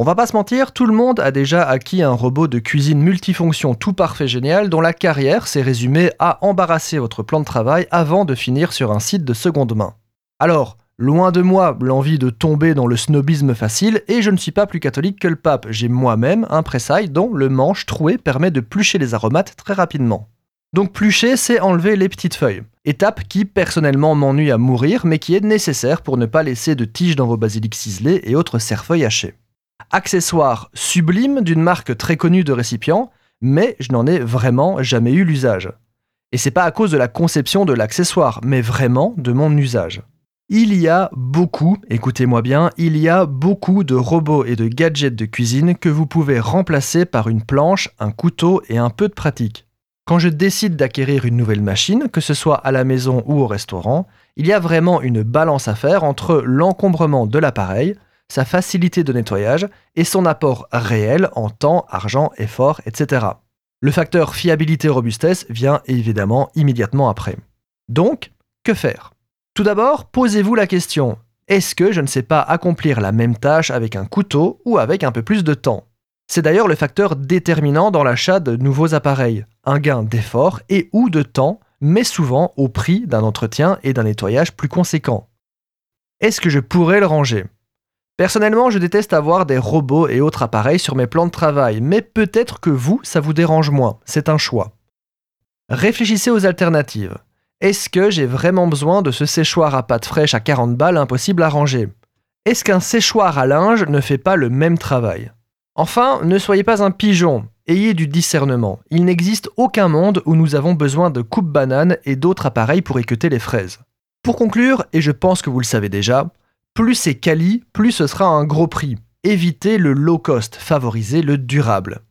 On va pas se mentir, tout le monde a déjà acquis un robot de cuisine multifonction tout parfait génial dont la carrière s'est résumée à embarrasser votre plan de travail avant de finir sur un site de seconde main. Alors, loin de moi l'envie de tomber dans le snobisme facile, et je ne suis pas plus catholique que le pape, j'ai moi-même un pressail dont le manche troué permet de plucher les aromates très rapidement. Donc plucher, c'est enlever les petites feuilles. Étape qui personnellement m'ennuie à mourir, mais qui est nécessaire pour ne pas laisser de tiges dans vos basiliques ciselées et autres cerfeuilles hachées accessoire sublime d'une marque très connue de récipients, mais je n'en ai vraiment jamais eu l'usage. Et c'est pas à cause de la conception de l'accessoire, mais vraiment de mon usage. Il y a beaucoup, écoutez-moi bien, il y a beaucoup de robots et de gadgets de cuisine que vous pouvez remplacer par une planche, un couteau et un peu de pratique. Quand je décide d'acquérir une nouvelle machine, que ce soit à la maison ou au restaurant, il y a vraiment une balance à faire entre l'encombrement de l'appareil, sa facilité de nettoyage et son apport réel en temps, argent, effort, etc. Le facteur fiabilité-robustesse vient évidemment immédiatement après. Donc, que faire? Tout d'abord, posez-vous la question, est-ce que je ne sais pas accomplir la même tâche avec un couteau ou avec un peu plus de temps? C'est d'ailleurs le facteur déterminant dans l'achat de nouveaux appareils, un gain d'effort et ou de temps, mais souvent au prix d'un entretien et d'un nettoyage plus conséquent. Est-ce que je pourrais le ranger? Personnellement, je déteste avoir des robots et autres appareils sur mes plans de travail, mais peut-être que vous, ça vous dérange moins, c'est un choix. Réfléchissez aux alternatives. Est-ce que j'ai vraiment besoin de ce séchoir à pâte fraîche à 40 balles impossible à ranger? Est-ce qu'un séchoir à linge ne fait pas le même travail? Enfin, ne soyez pas un pigeon, ayez du discernement. Il n'existe aucun monde où nous avons besoin de coupe-bananes et d'autres appareils pour équeuter les fraises. Pour conclure, et je pense que vous le savez déjà, plus c'est quali, plus ce sera un gros prix. Évitez le low cost, favorisez le durable.